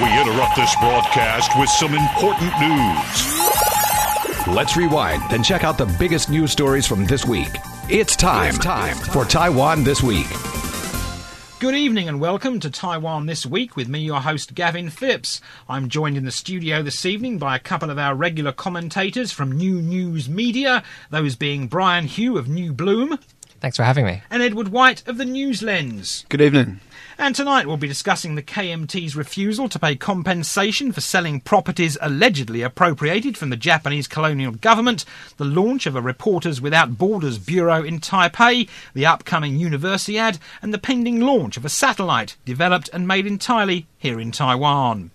We interrupt this broadcast with some important news. Let's rewind and check out the biggest news stories from this week. It's time, it's time for Taiwan This Week. Good evening and welcome to Taiwan This Week with me, your host Gavin Phipps. I'm joined in the studio this evening by a couple of our regular commentators from New News Media, those being Brian Hugh of New Bloom. Thanks for having me. And Edward White of the News Lens. Good evening. And tonight we'll be discussing the KMT's refusal to pay compensation for selling properties allegedly appropriated from the Japanese colonial government, the launch of a Reporters Without Borders bureau in Taipei, the upcoming Universiade, and the pending launch of a satellite developed and made entirely here in Taiwan.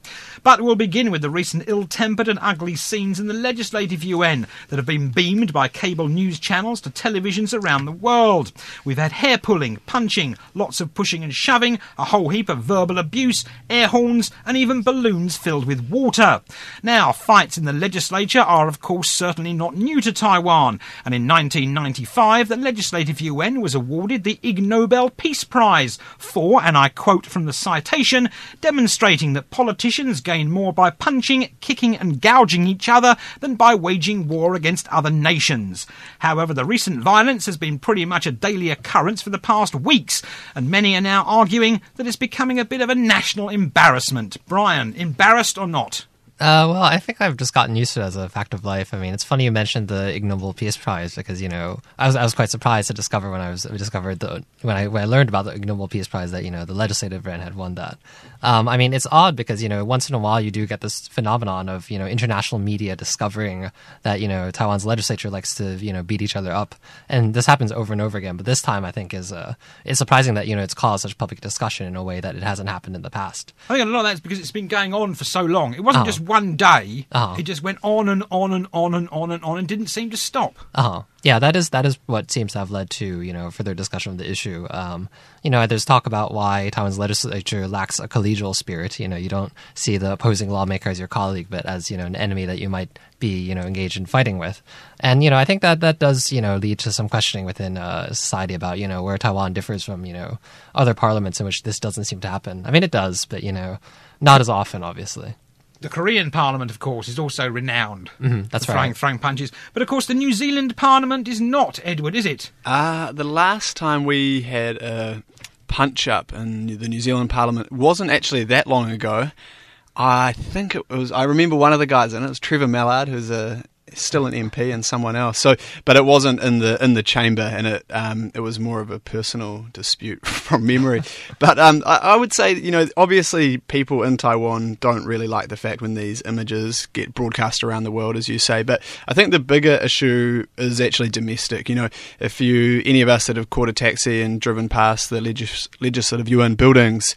But we'll begin with the recent ill tempered and ugly scenes in the Legislative Yuan that have been beamed by cable news channels to televisions around the world. We've had hair pulling, punching, lots of pushing and shoving, a whole heap of verbal abuse, air horns, and even balloons filled with water. Now, fights in the legislature are, of course, certainly not new to Taiwan, and in 1995, the Legislative Yuan was awarded the Ig Nobel Peace Prize for, and I quote from the citation, demonstrating that politicians gain more by punching, kicking, and gouging each other than by waging war against other nations. However, the recent violence has been pretty much a daily occurrence for the past weeks, and many are now arguing that it's becoming a bit of a national embarrassment. Brian, embarrassed or not? Uh, well, I think I've just gotten used to it as a fact of life. I mean, it's funny you mentioned the Ig Nobel Peace Prize because you know I was I was quite surprised to discover when I was discovered the when I when I learned about the Ig Nobel Peace Prize that you know the legislative branch had won that. Um, I mean, it's odd because you know once in a while you do get this phenomenon of you know international media discovering that you know Taiwan's legislature likes to you know beat each other up, and this happens over and over again. But this time, I think is uh, it's surprising that you know it's caused such public discussion in a way that it hasn't happened in the past. I think a lot of that's because it's been going on for so long. It wasn't Oh. just one day. Oh. It just went on and on and on and on and on and didn't seem to stop. Uh-huh. Yeah, that is that is what seems to have led to you know further discussion of the issue. Um, you know, there's talk about why Taiwan's legislature lacks a collegial spirit. You know, you don't see the opposing lawmaker as your colleague, but as you know an enemy that you might be you know engaged in fighting with. And you know, I think that that does you know lead to some questioning within uh, society about you know where Taiwan differs from you know other parliaments in which this doesn't seem to happen. I mean, it does, but you know, not as often, obviously. The Korean Parliament, of course, is also renowned Mhm, that's for throwing, right. throwing punches. But of course, the New Zealand Parliament is not, Edward, is it? Uh, the last time we had a punch up in the New Zealand Parliament wasn't actually that long ago. I think it was. I remember one of the guys in it. It was Trevor Mallard, who's a still an MP, and someone else. So, but it wasn't in the in the chamber, and it um, it was more of a personal dispute from memory. but um, I, I would say, you know, obviously people in Taiwan don't really like the fact when these images get broadcast around the world, as you say. But I think the bigger issue is actually domestic. You know, if you any of us that have caught a taxi and driven past the legis- legislative Yuan buildings,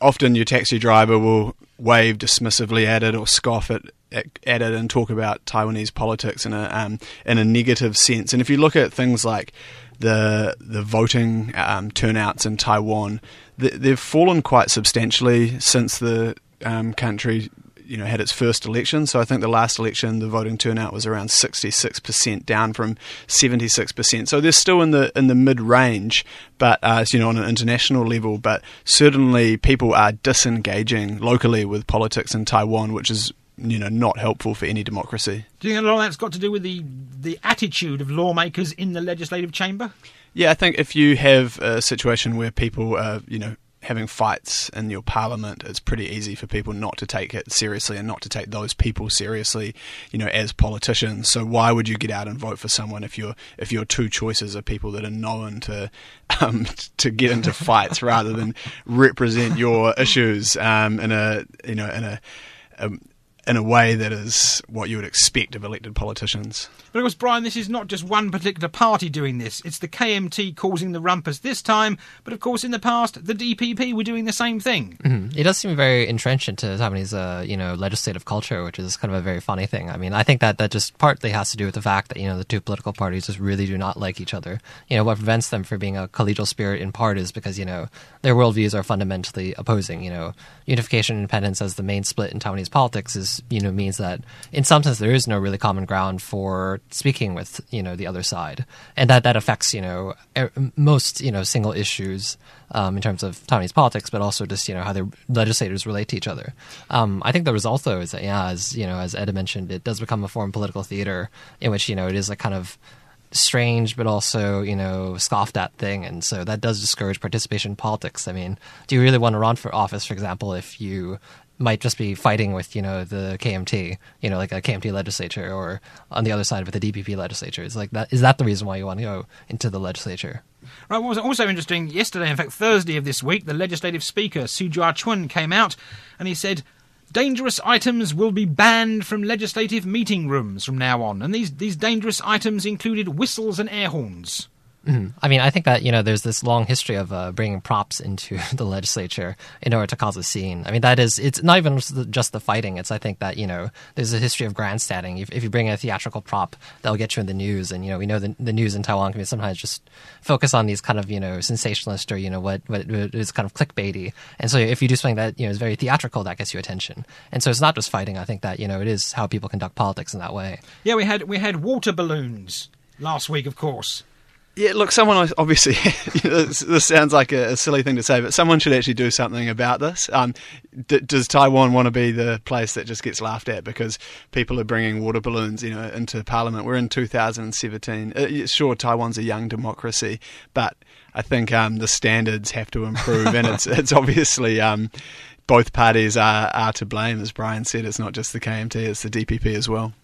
often your taxi driver will wave dismissively at it or scoff at at it and talk about Taiwanese politics in a um, in a negative sense. And if you look at things like the the voting um, turnouts in Taiwan, th- they've fallen quite substantially since the um, country you know had its first election. So I think the last election, the voting turnout was around sixty six percent, down from seventy six percent. So they're still in the in the mid range, but uh, you know on an international level. But certainly people are disengaging locally with politics in Taiwan, which is you know not helpful for any democracy. Do you think a lot of that's got to do with the, the attitude of lawmakers in the legislative chamber? Yeah, I think if you have a situation where people are, you know, having fights in your parliament, it's pretty easy for people not to take it seriously and not to take those people seriously, you know, as politicians. So why would you get out and vote for someone if your if your two choices are people that are known to um, to get into fights rather than represent your issues um, in a you know in a um, in a way that is what you would expect of elected politicians. But of course, Brian, this is not just one particular party doing this. It's the KMT causing the rumpus this time, but of course, in the past, the DPP were doing the same thing. Mhm. It does seem very entrenched into Taiwanese, uh, you know, legislative culture, which is kind of a very funny thing. I mean, I think that that just partly has to do with the fact that you know the two political parties just really do not like each other. You know, what prevents them from being a collegial spirit in part is because you know their worldviews are fundamentally opposing. You know, unification and independence as the main split in Taiwanese politics is you know means that in some sense there is no really common ground for speaking with you know the other side, and that that affects you know most you know single issues um, in terms of Taiwanese politics, but also just you know how their legislators relate to each other. Um, I think the result though is that yeah, as you know as Ed mentioned, it does become a form of political theater in which you know it is a kind of strange but also you know scoffed at thing. And so that does discourage participation in politics. I mean do you really want to run for office for example if you might just be fighting with you know the KMT, you know, like a KMT legislature, or on the other side with the DPP legislature. Is like that. Is that the reason why you want to go into the legislature? Right. What was also interesting yesterday, in fact, Thursday of this week, the legislative speaker Su Jia-chyuan came out and he said. Dangerous items will be banned from legislative meeting rooms from now on, and these, these dangerous items included whistles and air horns. Mm-hmm. I mean, I think that you know there's this long history of uh, bringing props into the legislature in order to cause a scene. I mean, that is it's not even just the fighting. It's I think that you know there's a history of grandstanding. If, if you bring a theatrical prop, that'll get you in the news, and you know we know the, the news in Taiwan can sometimes just focus on these kind of you know sensationalist or you know what what is kind of clickbaity. And so if you do something that you know is very theatrical, that gets you attention. And so it's not just fighting. I think that you know it is how people conduct politics in that way. Yeah, we had we had water balloons last week, of course. Yeah, look, someone obviously, this, sounds like a, a, silly thing to say, but someone should actually do something about this. Um, d- does Taiwan want to be the place that just gets laughed at because people are bringing water balloons, you know, into Parliament? We're in 2017. Uh, sure, Taiwan's a young democracy, but I think um, the standards have to improve, and it's it's obviously. Um, both parties are, are to blame, as Brian said. It's not just the KMT, it's the DPP as well.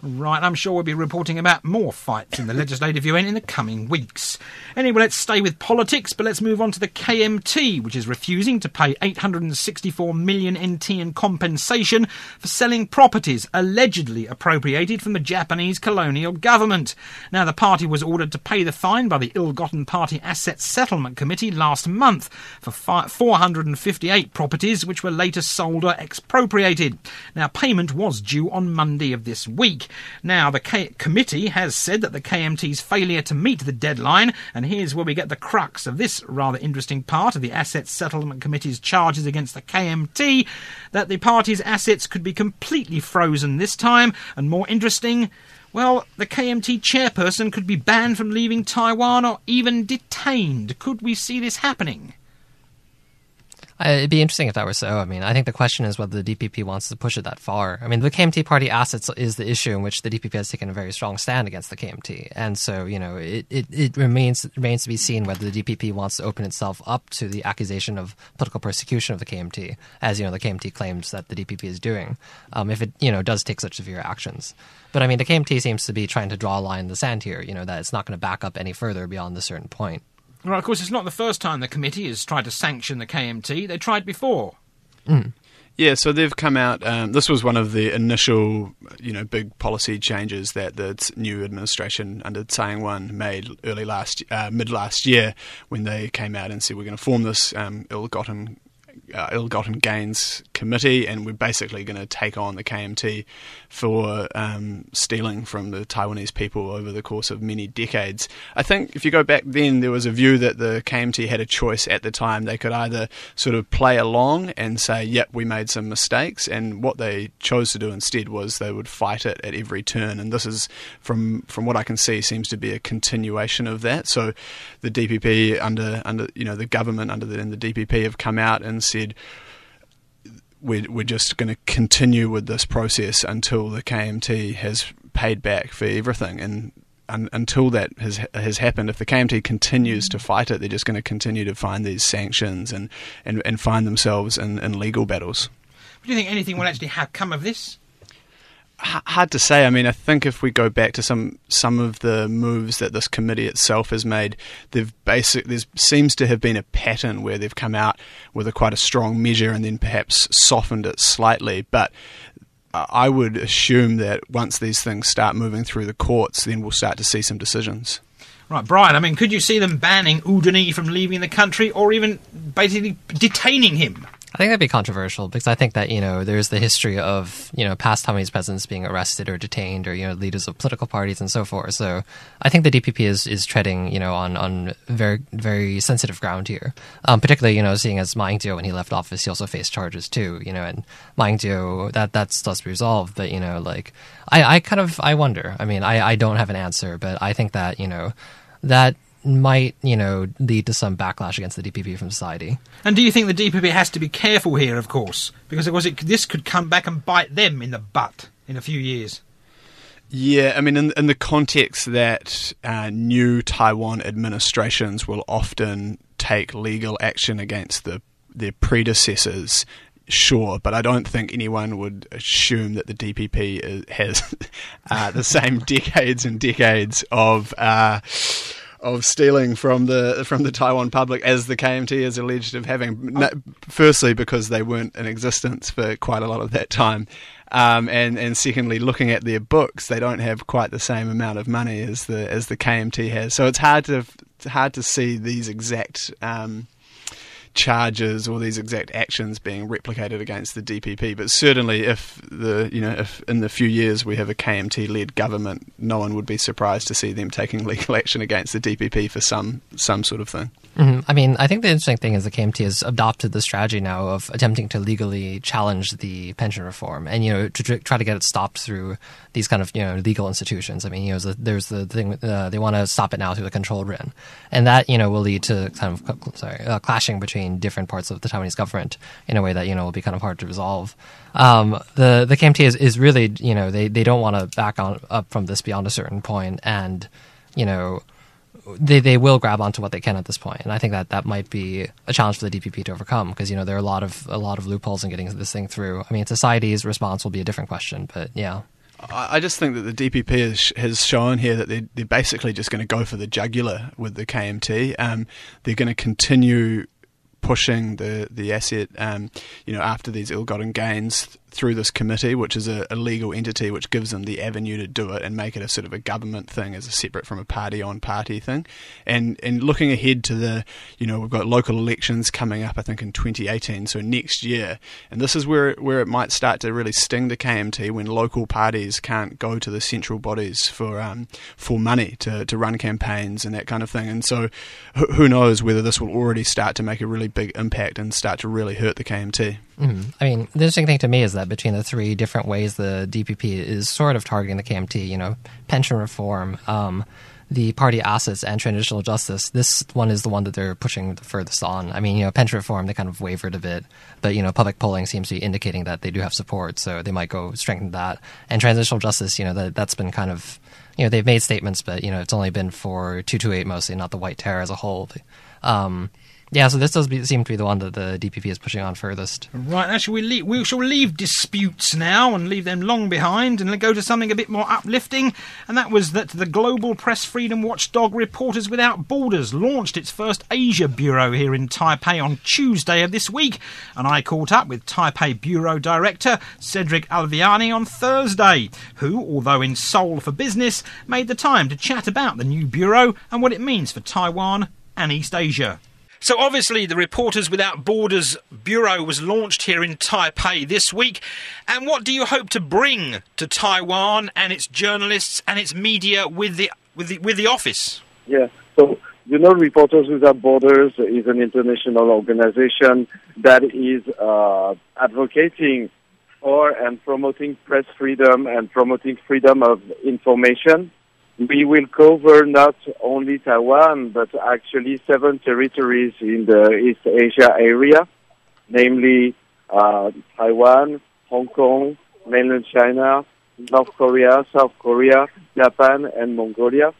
Right, I'm sure we'll be reporting about more fights in the legislative Yuan in the coming weeks. Anyway, let's stay with politics, but let's move on to the KMT, which is refusing to pay 864 million NT in compensation for selling properties allegedly appropriated from the Japanese colonial government. Now, the party was ordered to pay the fine by the Ill-Gotten Party Asset Settlement Committee last month for 458 properties which were later sold or expropriated. Now, payment was due on Monday of this week. Now, the K- committee has said that the KMT's failure to meet the deadline, and here's where we get the crux of this rather interesting part of the Assets Settlement Committee's charges against the KMT, that the party's assets could be completely frozen this time, and more interesting, well, the KMT chairperson could be banned from leaving Taiwan or even detained. Could we see this happening? It'd be interesting if that were so. I mean, I think the question is whether the DPP wants to push it that far. I mean, the KMT party assets is the issue in which the DPP has taken a very strong stand against the KMT, and so you know, it, it, it remains remains to be seen whether the DPP wants to open itself up to the accusation of political persecution of the KMT, as you know, the KMT claims that the DPP is doing, um, if it you know does take such severe actions. But I mean, the KMT seems to be trying to draw a line in the sand here. You know, that it's not going to back up any further beyond a certain point. Well, of course, it's not the first time the committee has tried to sanction the KMT. They tried before. Mm. Yeah, so they've come out. Um, this was one of the initial, you know, big policy changes that the new administration under Tsai Ing-wen made early last, uh, mid last year, when they came out and said we're going to form this um, ill-gotten uh, ill-gotten gains committee, and we're basically going to take on the KMT for um, stealing from the Taiwanese people over the course of many decades. I think if you go back then, there was a view that the KMT had a choice at the time. They could either sort of play along and say, "Yep, we made some mistakes," and what they chose to do instead was they would fight it at every turn. And this is, from from what I can see, seems to be a continuation of that. So, the DPP under under you know the government under the, and the DPP have come out and said we're, we're just going to continue with this process until the KMT has paid back for everything. And un, until that has has happened, if the KMT continues to fight it, they're just going to continue to find these sanctions and, and, and find themselves in, in legal battles. Do you think anything will actually have come of this? Hard to say. I mean, I think if we go back to some some of the moves that this committee itself has made, they've basic there seems to have been a pattern where they've come out with a quite a strong measure and then perhaps softened it slightly. But I would assume that once these things start moving through the courts, then we'll start to see some decisions. Right, Brian. I mean, could you see them banning Wu Den-yih from leaving the country, or even basically detaining him? I think that'd be controversial because I think that you know there's the history of you know past Taiwanese presidents being arrested or detained or you know leaders of political parties and so forth. So I think the DPP is is treading you know on on very very sensitive ground here. Um, particularly you know seeing as Ma Ying-jeou when he left office he also faced charges too. You know and Ma Ying-jeou that that's be resolved, but you know like I I kind of I wonder. I mean I I don't have an answer, but I think that you know that might, you know, lead to some backlash against the DPP from society. And do you think the DPP has to be careful here, of course, because of course it, this could come back and bite them in the butt in a few years? Yeah, I mean, in, in the context that uh, new Taiwan administrations will often take legal action against the their predecessors, sure, but I don't think anyone would assume that the DPP is, has uh, the same decades and decades of. Uh, of stealing from the from the Taiwan public as the KMT is alleged of having. No, firstly, because they weren't in existence for quite a lot of that time, um, and and secondly, looking at their books, they don't have quite the same amount of money as the as the KMT has. So it's hard to it's hard to see these exact. Um, charges or these exact actions being replicated against the DPP. But certainly, if the you know if in the few years we have a KMT-led government, no one would be surprised to see them taking legal action against the DPP for some some sort of thing. Mm-hmm. I mean, I think the interesting thing is the KMT has adopted the strategy now of attempting to legally challenge the pension reform, and you know to try to get it stopped through these kind of you know legal institutions. I mean, you know, there's the thing uh, they want to stop it now through the Control Yuan, and that you know will lead to kind of sorry uh, clashing between different parts of the Taiwanese government in a way that you know will be kind of hard to resolve. Um, the the KMT is, is really you know they, they don't want to back on up from this beyond a certain point, and you know they they will grab onto what they can at this point, and I think that that might be a challenge for the DPP to overcome because you know there are a lot of a lot of loopholes in getting this thing through. I mean, society's response will be a different question, but yeah. I just think that the DPP has, shown here that they're, they're basically just going to go for the jugular with the KMT. Um, they're going to continue pushing the the asset, um, you know, after these ill-gotten gains through this committee, which is a, a, legal entity which gives them the avenue to do it and make it a sort of a government thing as a separate from a party on party thing. And and looking ahead to the, you know, we've got local elections coming up, I think in 2018, so next year, and this is where where it might start to really sting the KMT when local parties can't go to the central bodies for um, for money to, to run campaigns and that kind of thing. And so, who knows whether this will already start to make a really big impact and start to really hurt the KMT. Mm-hmm. I mean, the interesting thing to me is that between the three different ways the DPP is sort of targeting the KMT, you know, pension reform, um, the party assets, and transitional justice, this one is the one that they're pushing the furthest on. I mean, you know, pension reform, they kind of wavered a bit, but, you know, public polling seems to be indicating that they do have support, so they might go strengthen that. And transitional justice, you know, that, that's been kind of, you know, they've made statements, but, you know, it's only been for 228 mostly, not the White Terror as a whole. Um, yeah, so this does be, seem to be the one that the DPP is pushing on furthest. Right, shall we, leave, we shall leave disputes now and leave them long behind and go to something a bit more uplifting. And that was that the global press freedom watchdog Reporters Without Borders launched its first Asia bureau here in Taipei on Tuesday of this week. And I caught up with Taipei Bureau Director Cedric Alviani on Thursday, who, although in Seoul for business, made the time to chat about the new bureau and what it means for Taiwan and East Asia. So, obviously, the Reporters Without Borders Bureau was launched here in Taipei this week. And what do you hope to bring to Taiwan and its journalists and its media with the, with the, with the office? Yeah, so you know, Reporters Without Borders is an international organization that is uh, advocating for and promoting press freedom and promoting freedom of information we will cover not only Taiwan, but actually seven territories in the East Asia area, namely uh, Taiwan, Hong Kong, mainland China, North Korea, South Korea, Japan, and Mongolia.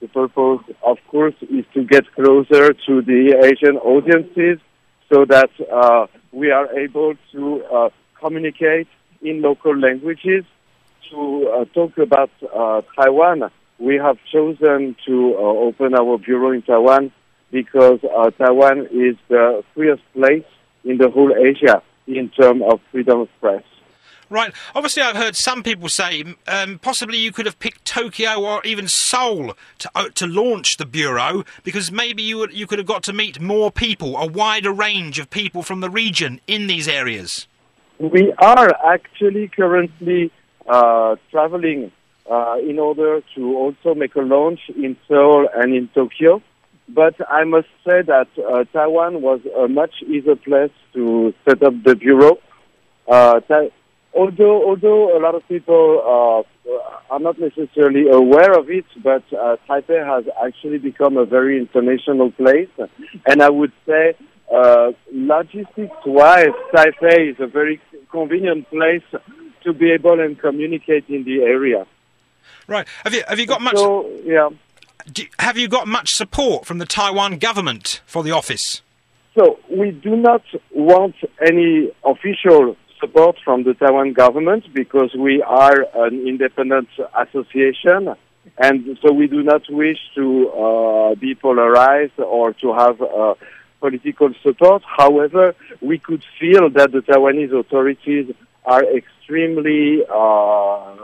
The purpose, of course, is to get closer to the Asian audiences so that uh, we are able to uh, communicate in local languages to uh, talk about uh, Taiwan we have chosen to uh, open our bureau in Taiwan because uh, Taiwan is the freest place in the whole Asia in terms of freedom of press. Right. Obviously, I've heard some people say um, possibly you could have picked Tokyo or even Seoul to uh, to launch the bureau because maybe you would, you could have got to meet more people, a wider range of people from the region in these areas. We are actually currently uh, traveling uh, in order to also make a launch in Seoul and in Tokyo. But I must say that uh, Taiwan was a much easier place to set up the bureau. Uh, although, although a lot of people uh, are not necessarily aware of it, but uh, Taipei has actually become a very international place. And I would say, uh, logistics-wise, Taipei is a very convenient place to be able and communicate in the area. Right. Have you have you got much? So, yeah. do, have you got much support from the Taiwan government for the office? So we do not want any official support from the Taiwan government because we are an independent association, and so we do not wish to uh, be polarized or to have uh, political support. However, we could feel that the Taiwanese authorities are extremely uh,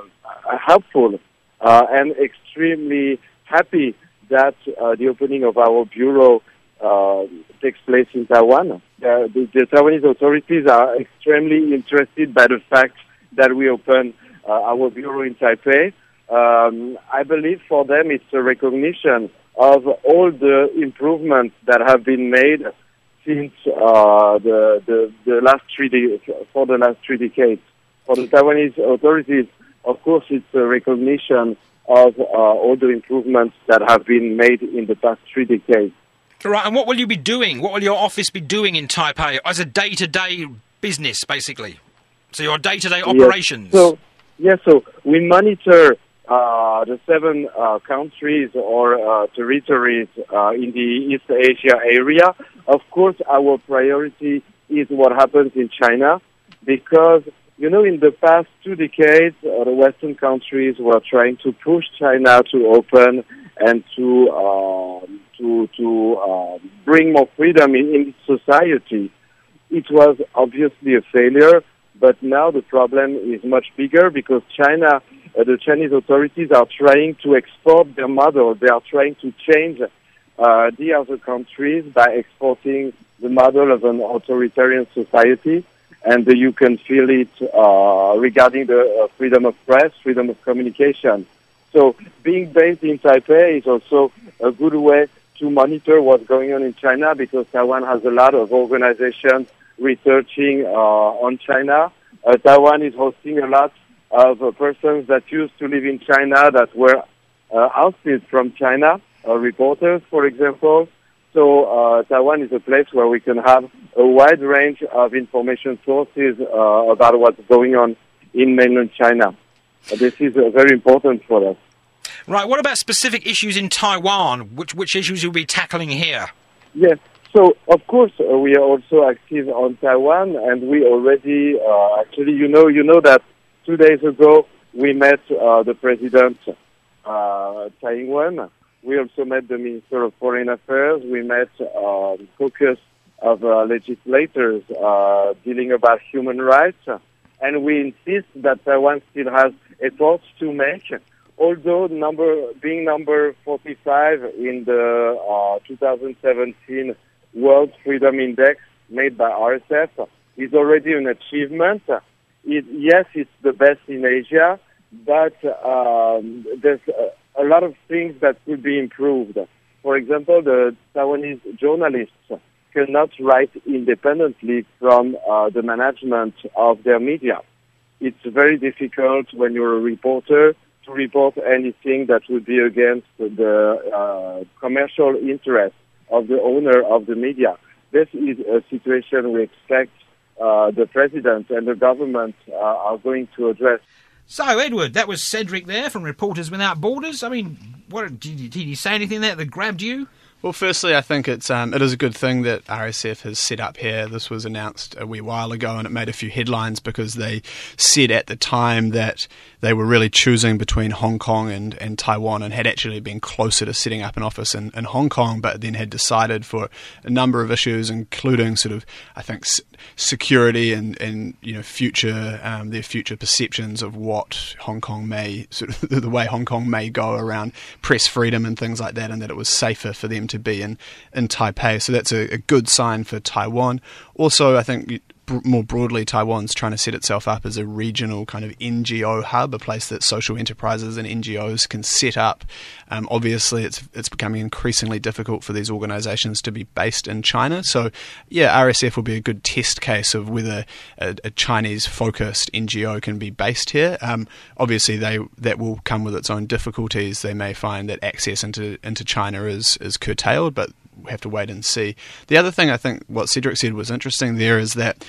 helpful uh, and extremely happy that uh, the opening of our bureau uh, takes place in Taiwan. Uh, the, the Taiwanese authorities are extremely interested by the fact that we open uh, our bureau in Taipei. Um, I believe for them it's a recognition of all the improvements that have been made since uh, the, the the last three de- for the last three decades. For the Taiwanese authorities, of course, it's a recognition of uh, all the improvements that have been made in the past three decades. Right. And what will you be doing? What will your office be doing in Taipei as a day-to-day business, basically? So your day-to-day operations. Yes. So, yes, so we monitor uh, the seven uh, countries or uh, territories uh, in the East Asia area. Of course, our priority is what happens in China because, you know, in the past two decades, uh, the Western countries were trying to push China to open and to um, to to uh, bring more freedom in, in society. It was obviously a failure, but now the problem is much bigger because China, uh, the Chinese authorities are trying to export their model. They are trying to change uh, the other countries by exporting the model of an authoritarian society. And you can feel it uh, regarding the uh, freedom of press, freedom of communication. So being based in Taipei is also a good way to monitor what's going on in China because Taiwan has a lot of organizations researching uh, on China. Uh, Taiwan is hosting a lot of uh, persons that used to live in China that were uh, ousted from China, reporters, for example. So uh, Taiwan is a place where we can have a wide range of information sources uh, about what's going on in mainland China. Uh, this is uh, very important for us. Right. What about specific issues in Taiwan? Which which issues you'll be tackling here? Yes. So, of course, uh, we are also active on Taiwan, and we already, uh, actually, you know, you know that two days ago we met uh, the president, uh, Tsai Ing-wen. We also met the Minister of Foreign Affairs. We met uh, caucus of uh, legislators uh, dealing about human rights, and we insist that Taiwan still has efforts to make although number being number 45 in the uh, 2017 World Freedom Index made by RSF is already an achievement. It, yes, it's the best in Asia, but um, there's a, a lot of things that could be improved. For example, the Taiwanese journalists cannot write independently from uh, the management of their media. It's very difficult when you're a reporter to report anything that would be against the uh, commercial interest of the owner of the media. This is a situation we expect uh, the president and the government uh, are going to address. So, Edward, that was Cedric there from Reporters Without Borders. I mean, what did did say anything there that grabbed you? Well, firstly, I think it's um, it is a good thing that RSF has set up here. This was announced a wee while ago, and it made a few headlines because they said at the time that they were really choosing between Hong Kong and, and Taiwan, and had actually been closer to setting up an office in, in Hong Kong, but then had decided for a number of issues, including sort of I think security and, and you know future um, their future perceptions of what Hong Kong may sort of the way Hong Kong may go around press freedom and things like that, and that it was safer for them to be in in Taipei. So that's a, a good sign for Taiwan. Also, I think more broadly, Taiwan's trying to set itself up as a regional kind of NGO hub, a place that social enterprises and NGOs can set up. Um, obviously, it's it's becoming increasingly difficult for these organisations to be based in China. So, yeah, RSF will be a good test case of whether a, a Chinese-focused NGO can be based here. Um, obviously, they that will come with its own difficulties. They may find that access into into China is is curtailed, but have to wait and see. The other thing I think what Cedric said was interesting there is that.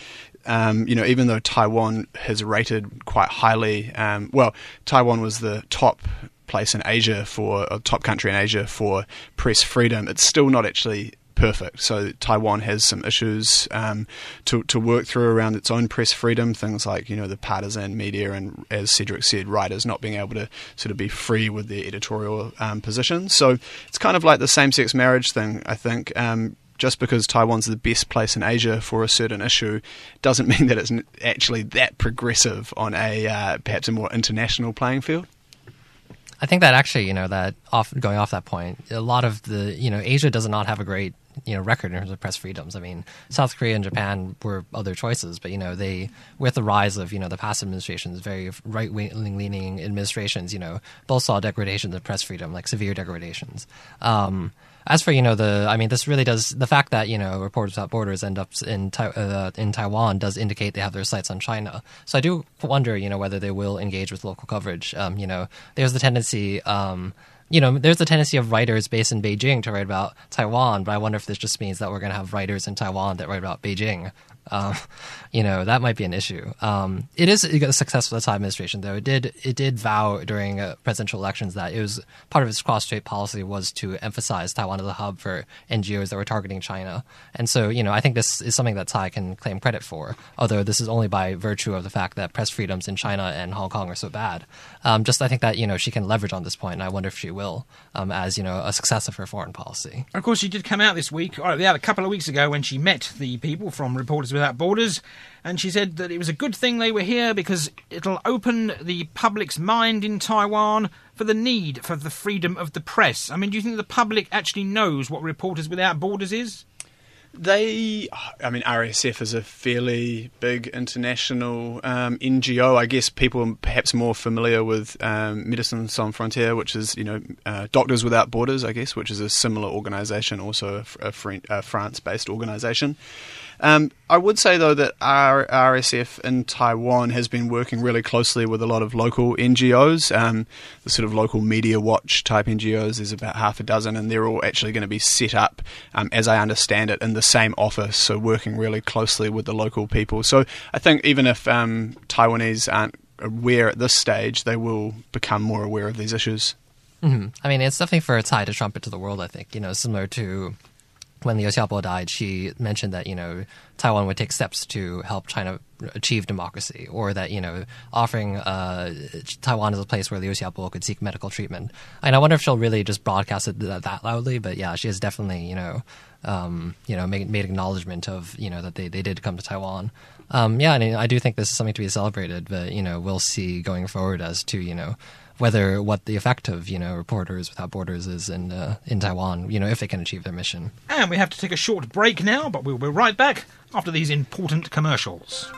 Um, you know, even though Taiwan has rated quite highly, um, well, Taiwan was the top place in Asia for a top country in Asia for press freedom. It's still not actually perfect. So Taiwan has some issues um, to to work through around its own press freedom, things like you know the partisan media and, as Cedric said, writers not being able to sort of be free with their editorial um, positions. So it's kind of like the same-sex marriage thing. I think. Um, just because Taiwan's the best place in Asia for a certain issue doesn't mean that it's actually that progressive on a uh, perhaps a more international playing field. I think that actually, you know, that off going off that point, a lot of the, you know, Asia does not have a great you know record in terms of press freedoms. I mean, South Korea and Japan were other choices, but you know they with the rise of you know the past administrations, very right wing leaning administrations, you know both saw degradations of press freedom, like severe degradations. Um, as for you know the, I mean, this really does the fact that you know Reporters Without Borders end up in uh, in Taiwan does indicate they have their sights on China. So I do wonder, you know, whether they will engage with local coverage. Um, you know, there's the tendency. Um, you know, there's a tendency of writers based in Beijing to write about Taiwan, but I wonder if this just means that we're going to have writers in Taiwan that write about Beijing. Um, you know that might be an issue. Um, it is a success for the Tsai administration, though. It did it did vow during uh, presidential elections that it was part of its cross-strait policy was to emphasize Taiwan as a hub for NGOs that were targeting China. And so, you know, I think this is something that Tsai can claim credit for. Although this is only by virtue of the fact that press freedoms in China and Hong Kong are so bad. Um, just I think that you know she can leverage on this point, and I wonder if she will um, as you know a success of her foreign policy. Of course, she did come out this week, or yeah, a couple of weeks ago when she met the people from Reporters Without Borders, and she said that it was a good thing they were here because it'll open the public's mind in Taiwan for the need for the freedom of the press. I mean, do you think the public actually knows what Reporters Without Borders is? They, I mean, RSF is a fairly big international um, NGO. I guess people are perhaps more familiar with um, Sans Frontières, which is, you know, uh, Doctors Without Borders, I guess, which is a similar organisation, also a, a, a France-based organisation. Um, I would say though that RSF in Taiwan has been working really closely with a lot of local NGOs, um, the sort of local media watch type NGOs. There's about half a dozen, and they're all actually going to be set up, um, as I understand it, in the same office. So working really closely with the local people. So I think even if um, Taiwanese aren't aware at this stage, they will become more aware of these issues. Mm-hmm. I mean, it's definitely for Tsai to trumpet to the world. I think you know, similar to when Liu Xiaobo died, she mentioned that you know Taiwan would take steps to help China achieve democracy, or that you know offering uh, Taiwan as a place where Liu Xiaobo could seek medical treatment. And I wonder if she'll really just broadcast it that, that loudly. But yeah, she has definitely you know um, you know made, made acknowledgement of you know that they, they did come to Taiwan. Um, yeah, and I do think this is something to be celebrated. But you know we'll see going forward as to you know whether what the effect of you know Reporters Without Borders is in uh, in Taiwan, you know, if they can achieve their mission. And we have to take a short break now, but we'll be right back after these important commercials.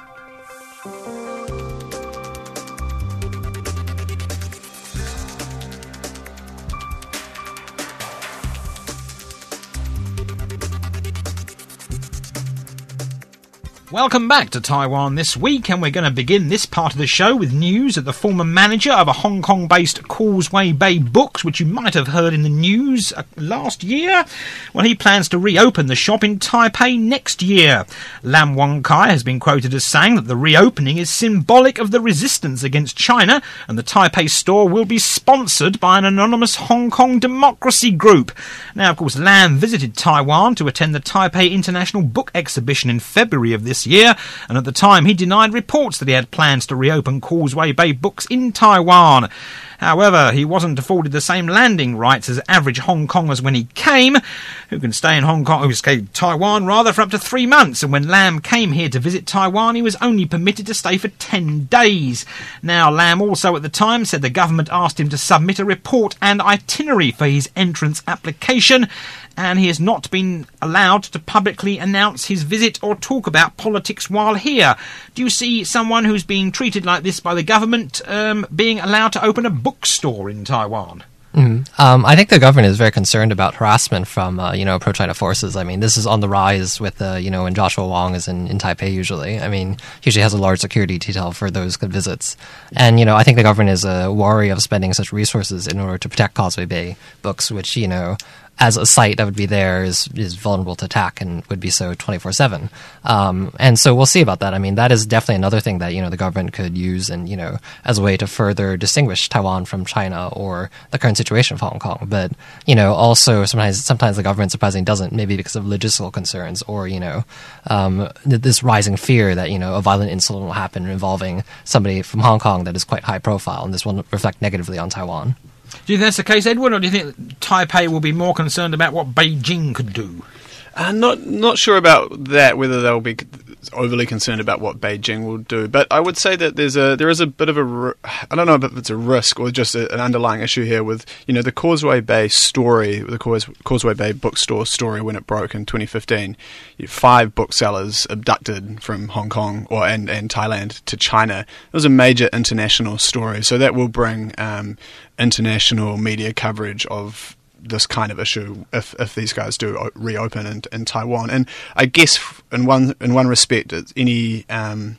Welcome back to Taiwan this week, and we're going to begin this part of the show with news that the former manager of a Hong Kong based Causeway Bay Books, which you might have heard in the news uh, last year, well, he plans to reopen the shop in Taipei next year. Lam Wing-kee has been quoted as saying that the reopening is symbolic of the resistance against China, and the Taipei store will be sponsored by an anonymous Hong Kong democracy group. Now, of course, Lam visited Taiwan to attend the Taipei International Book Exhibition in February of this year, and at the time he denied reports that he had plans to reopen Causeway Bay Books in Taiwan. However, he wasn't afforded the same landing rights as average Hong Kongers when he came, who can stay in Hong Kong, who stay in Taiwan rather, for up to three months. And when Lam came here to visit Taiwan, he was only permitted to stay for 10 days. Now, Lam also at the time said the government asked him to submit a report and itinerary for his entrance application, and he has not been allowed to publicly announce his visit or talk about politics while here. Do you see someone who's being treated like this by the government um, being allowed to open a bookstore in Taiwan? Um, I think the government is very concerned about harassment from uh, you know pro China forces. I mean, this is on the rise with uh, you know when Joshua Wong is in, in Taipei. Usually, I mean, he usually has a large security detail for those good visits. And you know, I think the government is uh, wary of spending such resources in order to protect Causeway Bay books, which you know as a site that would be there is is vulnerable to attack and would be so 24 7 um, and so we'll see about that. I mean that is definitely another thing that you know the government could use and you know as a way to further distinguish taiwan from china or the current situation of hong kong. But you know also sometimes sometimes the government surprisingly doesn't maybe because of logistical concerns or you know um, this rising fear that you know a violent incident will happen involving somebody from hong kong that is quite high profile and this will reflect negatively on taiwan Do you think that's the case, Edward, or do you think Taipei will be more concerned about what Beijing could do? Uh, not not sure about that. Whether they'll be overly concerned about what Beijing will do, but I would say that there's a there is a bit of a I don't know if it's a risk or just a, an underlying issue here with you know the Causeway Bay story, the Caus- Causeway Bay bookstore story when it broke in 2015. Five booksellers abducted from Hong Kong or and, and Thailand to China. It was a major international story, so that will bring um, international media coverage of this kind of issue if, if these guys do reopen in, in Taiwan. And I guess in one in one respect, any um,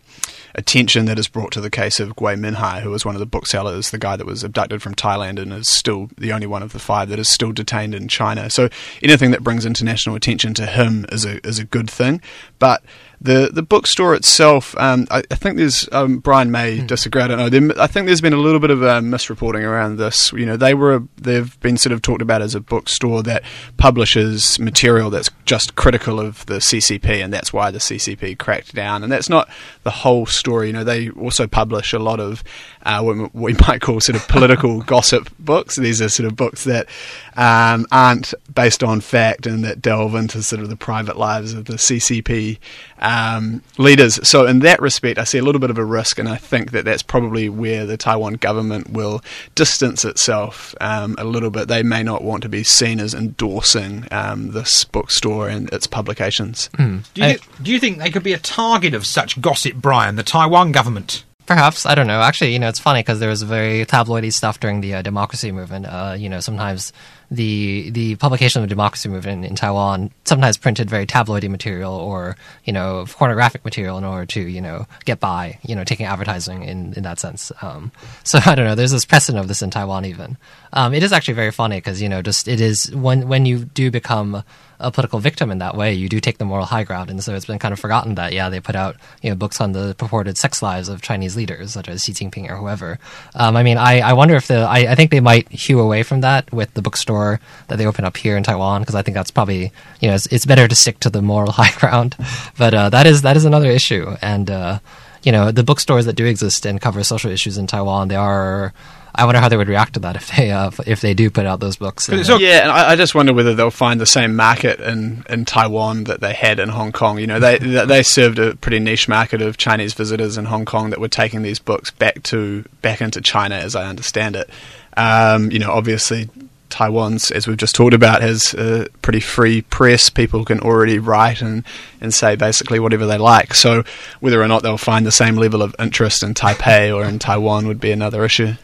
attention that is brought to the case of Gui Minhai, who was one of the booksellers, the guy that was abducted from Thailand and is still the only one of the five that is still detained in China. So anything that brings international attention to him is a is a good thing. But the the bookstore itself, um, I, I think there's um, Brian may disagree. I don't know. There, I think there's been a little bit of uh, misreporting around this. You know, they were they've been sort of talked about as a bookstore that publishes material that's just critical of the CCP, and that's why the CCP cracked down. And that's not the whole story. You know, they also publish a lot of uh, what we might call sort of political gossip books. These are sort of books that um, aren't based on fact and that delve into sort of the private lives of the CCP um, leaders. So, in that respect, I see a little bit of a risk, and I think that that's probably where the Taiwan government will distance itself um, a little bit. They may not want to be seen as endorsing um, this bookstore and its publications. Do you, I- do you think they could be a target of such gossip, Brian, the Taiwan government? Perhaps I don't know. Actually, you know, it's funny because there was very tabloidy stuff during the uh, democracy movement. Uh, you know, sometimes the the publication of the democracy movement in Taiwan sometimes printed very tabloidy material or you know pornographic material in order to you know get by. You know, taking advertising in in that sense. Um, so I don't know. There's this precedent of this in Taiwan even. Um, it is actually very funny because you know, just it is when when you do become a political victim in that way, you do take the moral high ground, and so it's been kind of forgotten that yeah, they put out you know books on the purported sex lives of Chinese leaders such as Xi Jinping or whoever. Um, I mean, I, I wonder if the I, I think they might hew away from that with the bookstore that they open up here in Taiwan because I think that's probably you know it's, it's better to stick to the moral high ground, but uh, that is that is another issue, and uh, you know the bookstores that do exist and cover social issues in Taiwan, they are. I wonder how they would react to that if they uh, if they do put out those books. But And, uh, Yeah, and I, I just wonder whether they'll find the same market in, in Taiwan that they had in Hong Kong. You know, they they served a pretty niche market of Chinese visitors in Hong Kong that were taking these books back to back into China, as I understand it. Um, you know, obviously. Taiwan's, as we've just talked about, has a pretty free press. People can already write and, and say basically whatever they like. So, whether or not they'll find the same level of interest in Taipei or in Taiwan would be another issue.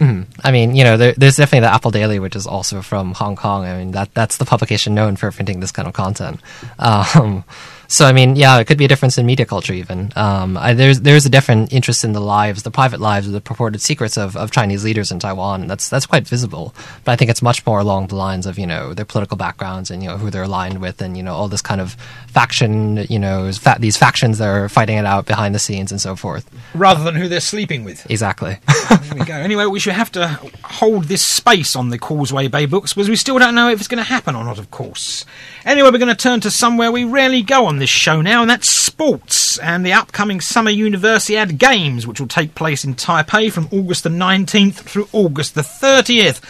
I mean, you know, there, there's definitely the Apple Daily, which is also from Hong Kong. I mean, that that's the publication known for printing this kind of content. Um, so, I mean, yeah, it could be a difference in media culture. Even um, I, there's there's a different interest in the lives, the private lives, the purported secrets of, of Chinese leaders in Taiwan. That's that's quite visible. But I think it's much more along the lines of you know their political backgrounds and you know who they're aligned with, and you know all this kind of faction, you know, fa- these factions that are fighting it out behind the scenes and so forth. Rather than who they're sleeping with. Exactly. There we go. Anyway, we should have to hold this space on the Causeway Bay books because we still don't know if it's going to happen or not, of course. Anyway, we're going to turn to somewhere we rarely go on this show now, and that's sports and the upcoming Summer Universiade Games, which will take place in Taipei from August the 19th through August the 30th.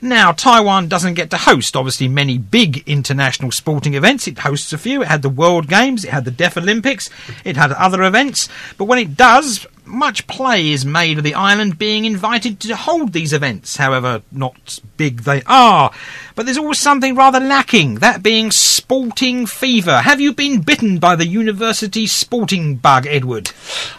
Now, Taiwan doesn't get to host, obviously, many big international sporting events. It hosts a few. It had the World Games, it had the Deaf Olympics, it had other events. But when it does, much play is made of the island being invited to hold these events, however not big they are. But there's always something rather lacking, that being sporting fever. Have you been bitten by the university sporting bug, Edward?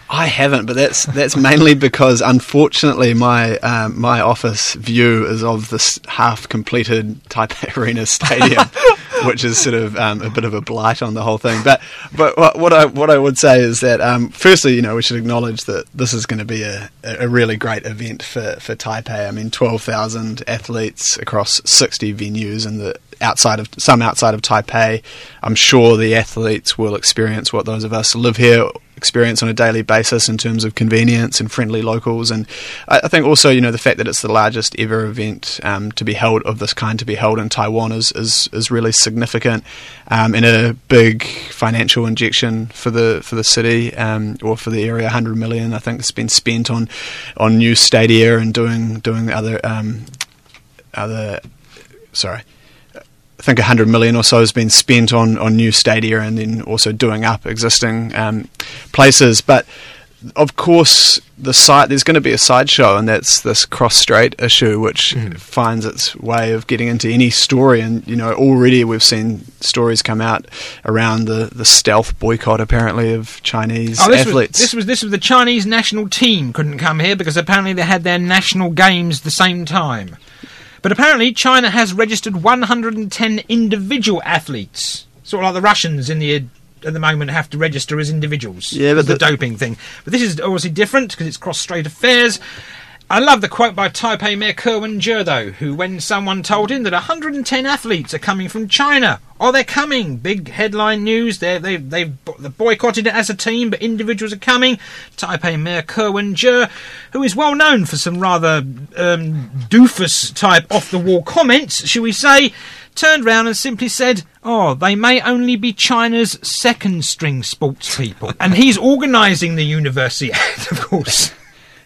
I haven't, but that's that's mainly because unfortunately my um, my office view is of this half completed Taipei Arena Stadium, which is sort of um, a bit of a blight on the whole thing. But but what, what I what I would say is that um, firstly, you know, we should acknowledge that this is going to be a, a really great event for for Taipei. I mean, twelve thousand athletes across sixty venues in the outside of some outside of Taipei. I'm sure the athletes will experience what those of us who live here experience on a daily basis in terms of convenience and friendly locals. And I, think also, you know, the fact that it's the largest ever event um, to be held of this kind to be held in Taiwan is is, is really significant um, and a big financial injection for the for the city um, or for the area. 100 million, I think, has been spent on on new stadia and doing doing other um, other sorry. I think 100 million or so has been spent on, on new stadia and then also doing up existing um, places. But of course, the site there's going to be a sideshow, and that's this cross strait issue, which Mm-hmm. finds its way of getting into any story. And you know, already we've seen stories come out around the, the stealth boycott, apparently, of Chinese Oh, this athletes. Was, this was this was the Chinese national team couldn't come here because apparently they had their national games the same time. But apparently China has registered 110 individual athletes, sort of like the Russians in the at the moment have to register as individuals. Yeah, but the, the- doping thing. But this is obviously different because it's cross-strait affairs. I love the quote by Taipei Mayor Kerwin Jerdo, who, when someone told him that 110 athletes are coming from China, oh, they're coming, big headline news, they, they've bo- they boycotted it as a team, but individuals are coming. Taipei Mayor Ko Wen-je, who is well known for some rather um, doofus type off the wall comments, shall we say, turned round and simply said, Oh, they may only be China's second string sports people. and he's organising the university, of course.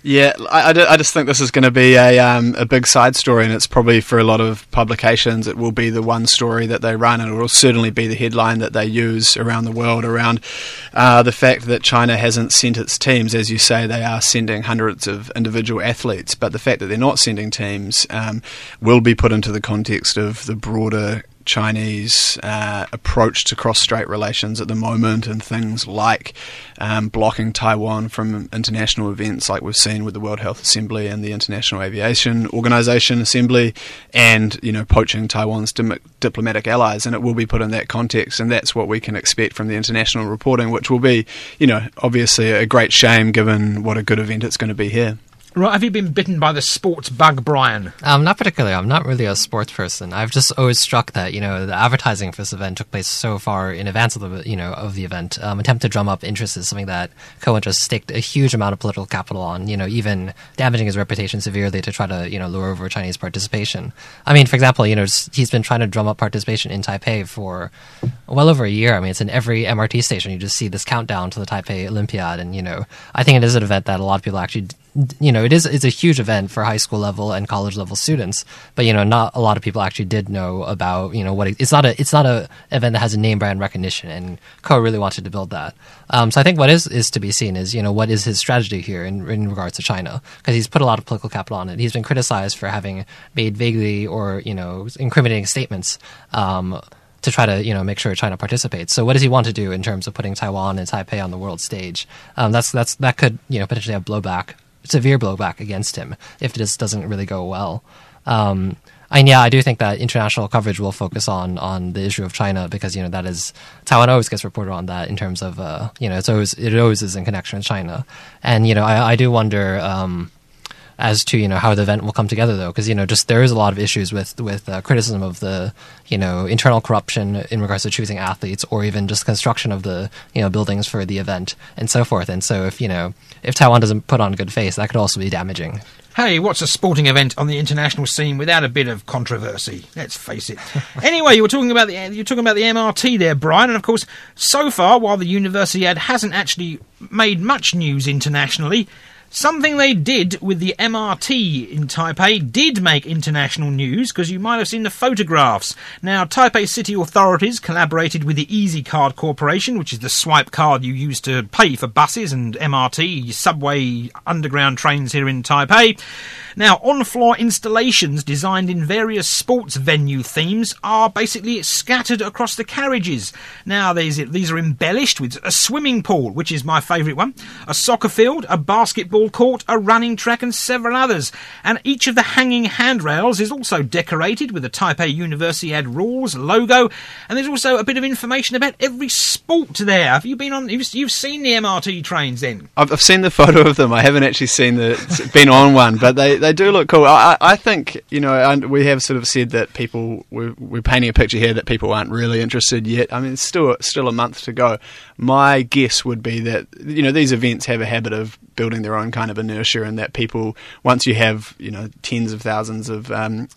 Yeah, I, I just think this is going to be a um, a big side story, and it's probably for a lot of publications. It will be the one story that they run, and it will certainly be the headline that they use around the world around uh, the fact that China hasn't sent its teams. As you say, they are sending hundreds of individual athletes, but the fact that they're not sending teams um, will be put into the context of the broader Chinese uh, approach to cross-strait relations at the moment, and things like um, blocking Taiwan from international events, like we've seen with the World Health Assembly and the International Aviation Organization Assembly, and you know poaching Taiwan's dim- diplomatic allies, and it will be put in that context, and that's what we can expect from the international reporting, which will be, you know, obviously a great shame given what a good event it's going to be here. Right, have you been bitten by the sports bug, Brian? Um, not particularly. I'm not really a sports person. I've just always struck that you know the advertising for this event took place so far in advance of the you know of the event. Um, attempt to drum up interest is something that Cohen just staked a huge amount of political capital on. You know, even damaging his reputation severely to try to you know lure over Chinese participation. I mean, for example, you know he's been trying to drum up participation in Taipei for well over a year. I mean, it's in every MRT station. You just see this countdown to the Taipei Olympiad, and you know, I think it is an event that a lot of people actually you know, it is it's a huge event for high school level and college level students, but you know, not a lot of people actually did know about you know what it, it's not a it's not a event that has a name brand recognition, and Ko really wanted to build that. Um, so I think what is is to be seen is you know what is his strategy here in in regards to China because he's put a lot of political capital on it. He's been criticized for having made vaguely or you know incriminating statements. Um, to try to you know make sure China participates. So what does he want to do in terms of putting Taiwan and Taipei on the world stage? Um, that's that's that could you know potentially have blowback, severe blowback against him if this doesn't really go well. Um, and yeah, I do think that international coverage will focus on on the issue of China because you know that is Taiwan always gets reported on that in terms of uh, you know it's always it always is in connection with China, and you know I, I do wonder. Um, as to you know how the event will come together though because you know just there is a lot of issues with with uh, criticism of the you know internal corruption in regards to choosing athletes or even just construction of the you know buildings for the event and so forth and so if you know if Taiwan doesn't put on a good face that could also be damaging Hey, what's a sporting event on the international scene without a bit of controversy? Let's face it. anyway, you were talking about the you're talking about the MRT there, Brian, and of course, so far, while the Universiade hasn't actually made much news internationally, Something they did with the MRT in Taipei did make international news because you might have seen the photographs. Now, Taipei city authorities collaborated with the EasyCard Corporation, which is the swipe card you use to pay for buses and MRT, subway, underground trains here in Taipei. Now, on floor installations designed in various sports venue themes are basically scattered across the carriages. Now, these, these are embellished with a swimming pool, which is my favourite one, a soccer field, a basketball court, a running track, and several others. And each of the hanging handrails is also decorated with the Taipei Universiade rules logo, and there's also a bit of information about every sport there. Have you been on? You've, you've seen the MRT trains then? I've, I've seen the photo of them. I haven't actually seen the been on one, but they, they do look cool. I, I think you know, we have sort of said that people we're, we're painting a picture here that people aren't really interested yet. I mean, it's still still a month to go. My guess would be that you know these events have a habit of building their own kind of inertia, and that people once you have you know tens of thousands of um,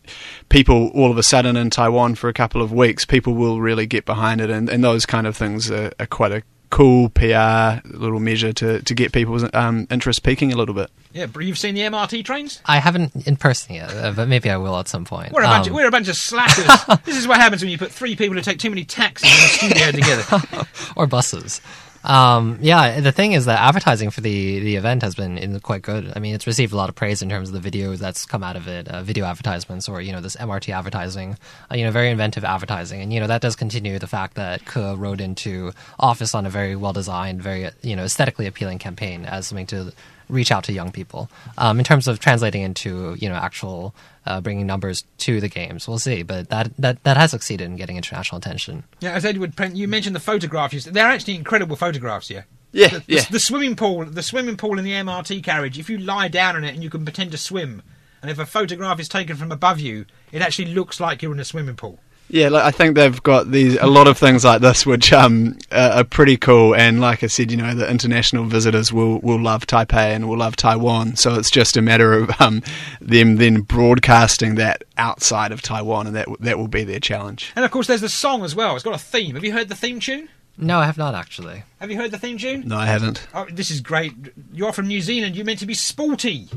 people all of a sudden in Taiwan for a couple of weeks, people will really get behind it, and, and those kind of things are, are quite a cool PR little measure to, to get people's um, interest peaking a little bit. Yeah, but you've seen the MRT trains? I haven't in person yet, uh, but maybe I will at some point. We're a, bunch, Um, of, we're a bunch of slackers. this is what happens when you put three people who take too many taxis in the studio together. or buses. Um, yeah, the thing is that advertising for the, the event has been quite good. I mean, it's received a lot of praise in terms of the videos that's come out of it, uh, video advertisements, or you know this MRT advertising. Uh, you know, very inventive advertising, and you know that does continue the fact that Ko rode into office on a very well designed, very you know aesthetically appealing campaign as something to reach out to young people. Um, in terms of translating into you know actual uh, bringing numbers to the games, we'll see. But that that that has succeeded in getting international attention. Yeah, as Edward, Prent, you mentioned the photographs. They're actually incredible photographs here. Yeah, The, the- yeah. the swimming pool, the swimming pool in the MRT carriage. If you lie down in it and you can pretend to swim, and if a photograph is taken from above you, it actually looks like you're in a swimming pool. Yeah, like, I think they've got these a lot of things like this, which um, are, are pretty cool. And like I said, you know, the international visitors will, will love Taipei and will love Taiwan. So it's just a matter of um, them then broadcasting that outside of Taiwan, and that that will be their challenge. And of course, there's the song as well. It's got a theme. Have you heard the theme tune? No, I have not actually. Have you heard the theme tune? No, I haven't. Oh, this is great. You're from New Zealand. You're meant to be sporty.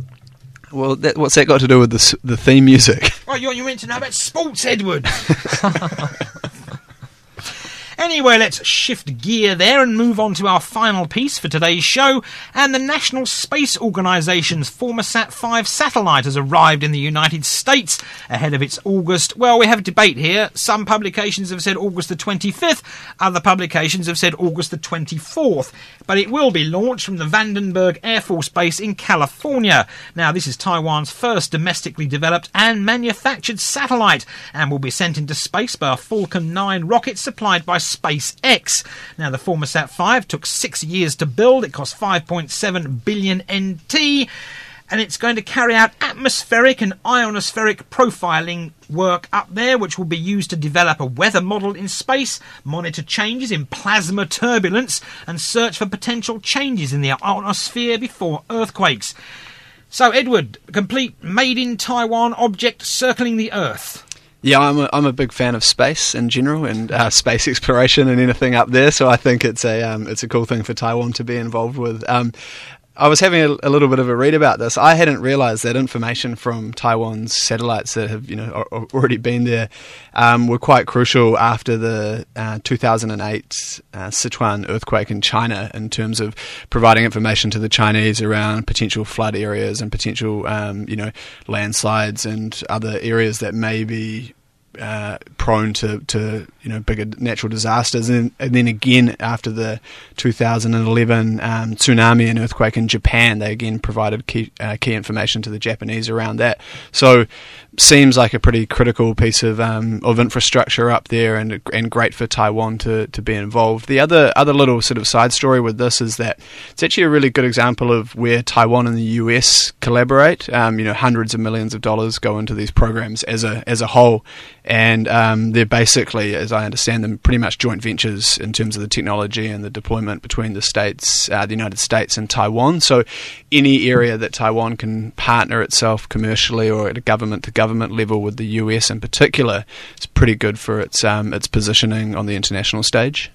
Well, that, what's that got to do with the the theme music? Oh, you're, you're meant to know about sports, Edward. Anyway, let's shift gear there and move on to our final piece for today's show. And the National Space Organization's Formosat 5 satellite has arrived in the United States ahead of its August. Well, we have a debate here. Some publications have said August the 25th, other publications have said August the 24th. But it will be launched from the Vandenberg Air Force Base in California. Now, this is Taiwan's first domestically developed and manufactured satellite and will be sent into space by a Falcon 9 rocket supplied by SpaceX. Now, the Formosat 5 took six years to build. It cost 5.7 billion NT. And it's going to carry out atmospheric and ionospheric profiling work up there, which will be used to develop a weather model in space, monitor changes in plasma turbulence, and search for potential changes in the ionosphere before earthquakes. So, Edward, complete made in Taiwan object circling the Earth. Yeah, I'm a, I'm a big fan of space in general and uh, space exploration and anything up there. So I think it's a um, it's a cool thing for Taiwan to be involved with. Um, I was having a, a little bit of a read about this. I hadn't realised that information from Taiwan's satellites that have you know already been there um, were quite crucial after the uh, 2008 uh, Sichuan earthquake in China in terms of providing information to the Chinese around potential flood areas and potential um, you know landslides and other areas that may be uh, prone to, to you know bigger natural disasters, and, and then again after the 2011 um, tsunami and earthquake in Japan, they again provided key uh, key information to the Japanese around that. So seems like a pretty critical piece of um, of infrastructure up there, and and great for Taiwan to, to be involved. The other other little sort of side story with this is that it's actually a really good example of where Taiwan and the US collaborate. Um, you know, hundreds of millions of dollars go into these programs as a as a whole, and um, they're basically, as I understand them, pretty much joint ventures in terms of the technology and the deployment between the states, uh, the United States, and Taiwan. So, any area that Taiwan can partner itself commercially or at a government to government level with the US in particular it's pretty good for its um, its positioning on the international stage.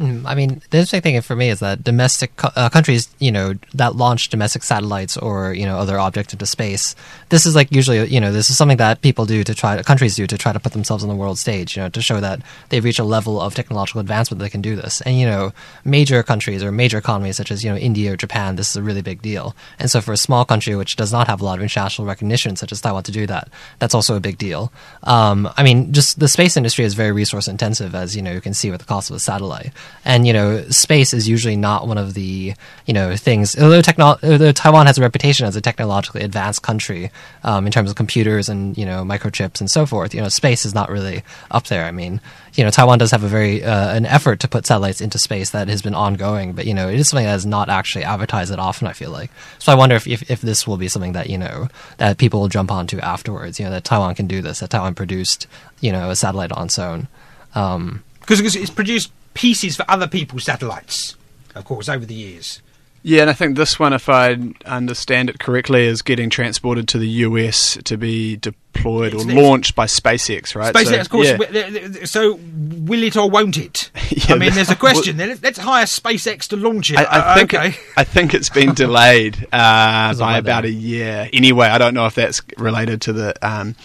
Mm, I mean, the interesting thing for me is that domestic uh, countries, you know, that launch domestic satellites or you know other objects into space, this is like usually, you know, this is something that people do to try, countries do to try to put themselves on the world stage, you know, to show that they've reached a level of technological advancement that they can do this. And you know, major countries or major economies such as you know India or Japan, this is a really big deal. And so for a small country which does not have a lot of international recognition, such as Taiwan, to do that, that's also a big deal. Um, I mean, just the space industry is very resource intensive, as you know, you can see with the cost of a satellite and you know space is usually not one of the you know things although, techno- although taiwan has a reputation as a technologically advanced country um, in terms of computers and you know microchips and so forth you know space is not really up there. I mean you know taiwan does have a very uh, an effort to put satellites into space that has been ongoing but you know it is something that is not actually advertised that often i feel like. So i wonder if, if, if this will be something that you know that people will jump onto afterwards you know that taiwan can do this that taiwan produced you know a satellite on its own. Um, because it's produced pieces for other people's satellites, of course, over the years. Yeah, and I think this one, if I understand it correctly, is getting transported to the US to be deployed It's- or it's- launched by SpaceX, right? SpaceX, So, of course. yeah. So, will it or won't it? Yeah, I mean, there's a that- question there. Let's hire SpaceX to launch it. I, I Uh, think okay. it, I think it's been delayed uh, by weather. about a year. Anyway, I don't know if that's related to the um,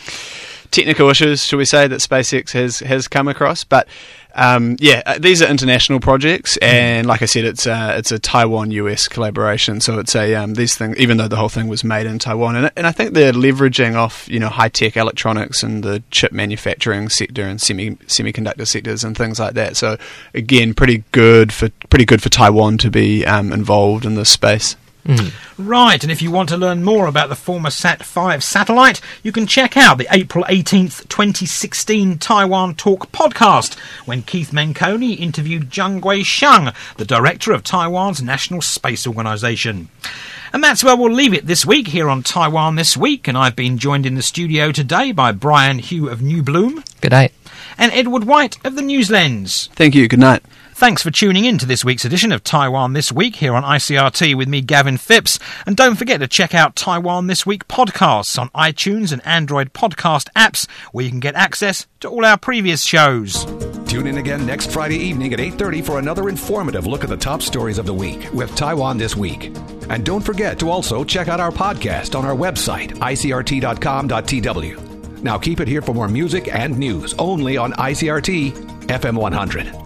technical issues, shall we say, that SpaceX has has come across. But um, yeah, uh, these are international projects, and like I said, it's uh, it's a Taiwan US collaboration. So it's a um, these things, even though the whole thing was made in Taiwan, and, and I think they're leveraging off you know high tech electronics and the chip manufacturing sector and semi semiconductor sectors and things like that. So again, pretty good for pretty good for Taiwan to be um, involved in this space. Mm. Right, and if you want to learn more about the Formosat 5 satellite, you can check out the April 18th, 2016 Taiwan Talk podcast when Keith Menconi interviewed Jung Gui Shang, the director of Taiwan's National Space Organization. And that's where we'll leave it this week here on Taiwan This Week, and I've been joined in the studio today by Brian Hioe of New Bloom good night and Edward White of the News Lens. Thank you. Good night. Thanks for tuning in to this week's edition of Taiwan This Week here on ICRT with me, Gavin Phipps. And don't forget to check out Taiwan This Week podcasts on iTunes and Android podcast apps where you can get access to all our previous shows. Tune in again next Friday evening at 8:30 for another informative look at the top stories of the week with Taiwan this week. And don't forget to also check out our podcast on our website icrt.com.tw. Now keep it here for more music and news only on ICRT FM 100.